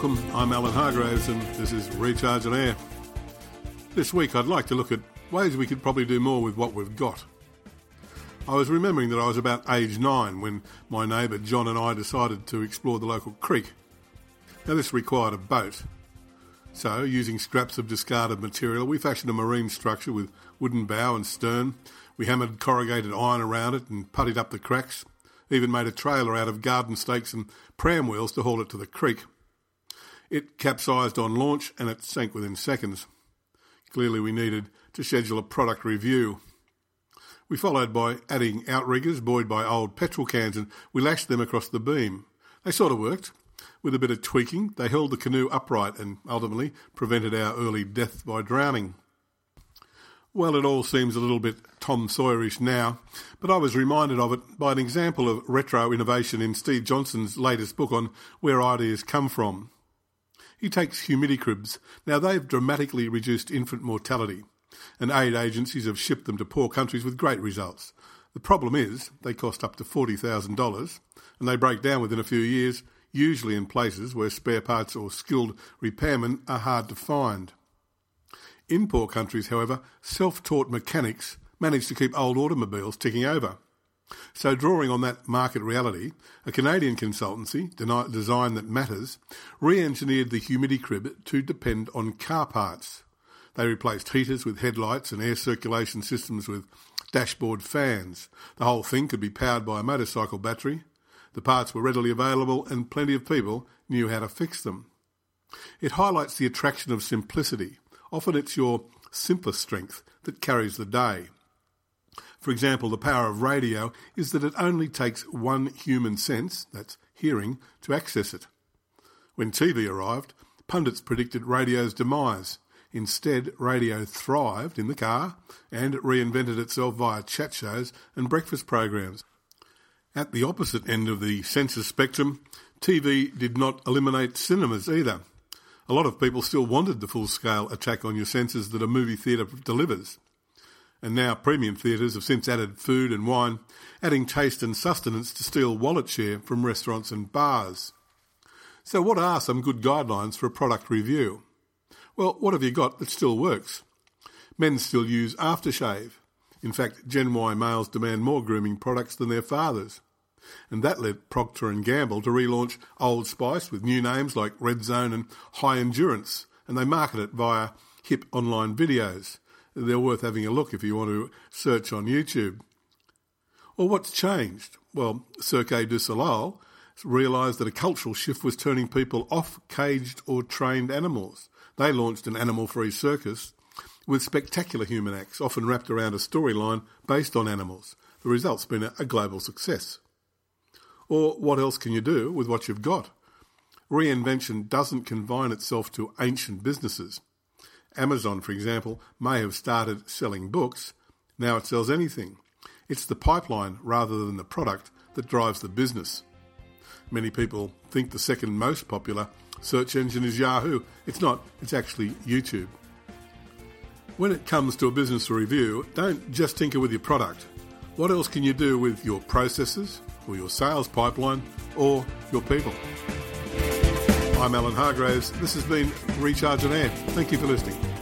welcome. I'm Alan Hargreaves and this is Recharge on Air. This week I'd like to look at ways we could probably do more with what we've got. I was remembering that I was about age nine when my neighbour John and I decided to explore the local creek. Now this required a boat. So, using scraps of discarded material, we fashioned a marine structure with wooden bow and stern. We hammered corrugated iron around it and puttied up the cracks. Even made a trailer out of garden stakes and pram wheels to haul it to the creek. It capsized on launch and it sank within seconds. Clearly, we needed to schedule a product review. We followed by adding outriggers buoyed by old petrol cans and we lashed them across the beam. They sort of worked. With a bit of tweaking, they held the canoe upright and ultimately prevented our early death by drowning. Well, it all seems a little bit Tom Sawyerish now, but I was reminded of it by an example of retro innovation in Steve Johnson's latest book on where ideas come from. He takes humidicribs. Now, they've dramatically reduced infant mortality, and aid agencies have shipped them to poor countries with great results. The problem is they cost up to $40,000 and they break down within a few years, usually in places where spare parts or skilled repairmen are hard to find. In poor countries, however, self taught mechanics manage to keep old automobiles ticking over. So, drawing on that market reality, a Canadian consultancy, Design That Matters, re engineered the humidicrib to depend on car parts. They replaced heaters with headlights and air circulation systems with dashboard fans. The whole thing could be powered by a motorcycle battery. The parts were readily available and plenty of people knew how to fix them. It highlights the attraction of simplicity Often it's your simplest strength that carries the day. For example, the power of radio is that it only takes one human sense, that's hearing, to access it. When TV arrived, pundits predicted radio's demise. Instead, radio thrived in the car and it reinvented itself via chat shows and breakfast programs. At the opposite end of the senses spectrum, TV did not eliminate cinemas either a lot of people still wanted the full scale attack on your senses that a movie theatre delivers. And now premium theatres have since added food and wine, adding taste and sustenance to steal wallet share from restaurants and bars. So, what are some good guidelines for a product review? Well, what have you got that still works? Men still use aftershave. In fact, Gen Y males demand more grooming products than their fathers and that led Procter and Gamble to relaunch Old Spice with new names like Red Zone and High Endurance, and they market it via hip online videos. They're worth having a look if you want to search on YouTube. Well, what's changed? Well, Cirque du Soleil realised that a cultural shift was turning people off caged or trained animals. They launched an animal free circus with spectacular human acts, often wrapped around a storyline based on animals. The result's been a global success. Or what else can you do with what you've got? Reinvention doesn't confine itself to ancient businesses. Amazon, for example, may have started selling books, now it sells anything. It's the pipeline rather than the product that drives the business. Many people think the second most popular search engine is Yahoo. It's not, it's actually YouTube. When it comes to a business review, don't just tinker with your product. What else can you do with your processes, or your sales pipeline, or your people? I'm Alan Hargreaves. This has been Recharge Air. Thank you for listening.